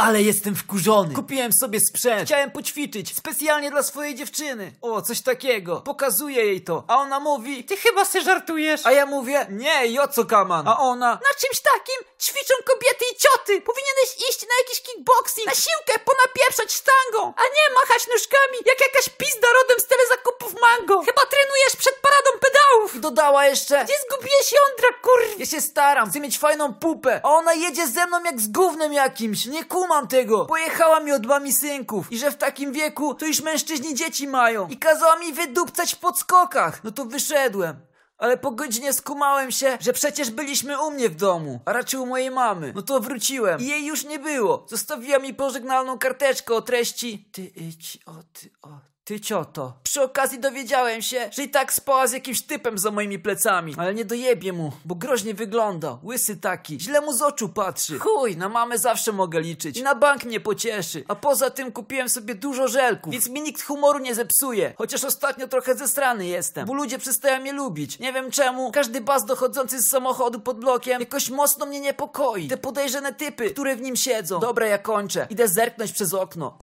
Ale jestem wkurzony. Kupiłem sobie sprzęt. Chciałem poćwiczyć. Specjalnie dla swojej dziewczyny. O, coś takiego. Pokazuję jej to. A ona mówi... Ty chyba se żartujesz. A ja mówię... Nie, Joco Kaman. A ona... Na czymś takim ćwiczą kobiety i cioty. Powinieneś iść na jakiś kickboxing, na siłkę ponapieprzać sztangą, a nie machać nóżkami jak jakaś pizda dodała jeszcze... Gdzie zgubiłeś jądra, kurwa? Ja się staram, chcę mieć fajną pupę, a ona jedzie ze mną jak z gównem jakimś. Nie kumam tego. Pojechała mi od mami synków i że w takim wieku to już mężczyźni dzieci mają. I kazała mi wydupcać w podskokach. No to wyszedłem. Ale po godzinie skumałem się, że przecież byliśmy u mnie w domu, a raczej u mojej mamy. No to wróciłem i jej już nie było. Zostawiła mi pożegnalną karteczkę o treści Ty idź, o ty, o ty cioto. Przy okazji dowiedziałem się, że i tak spała z jakimś typem za moimi plecami. Ale nie dojebie mu, bo groźnie wygląda. Łysy taki. Źle mu z oczu patrzy. Chuj, na mamę zawsze mogę liczyć. I na bank mnie pocieszy. A poza tym kupiłem sobie dużo żelków, więc mi nikt humoru nie zepsuje. Chociaż ostatnio trochę zestrany jestem, bo ludzie przestają mnie lubić. Nie wiem czemu, każdy bas dochodzący z samochodu pod blokiem jakoś mocno mnie niepokoi. Te podejrzane typy, które w nim siedzą. Dobra, ja kończę. Idę zerknąć przez okno.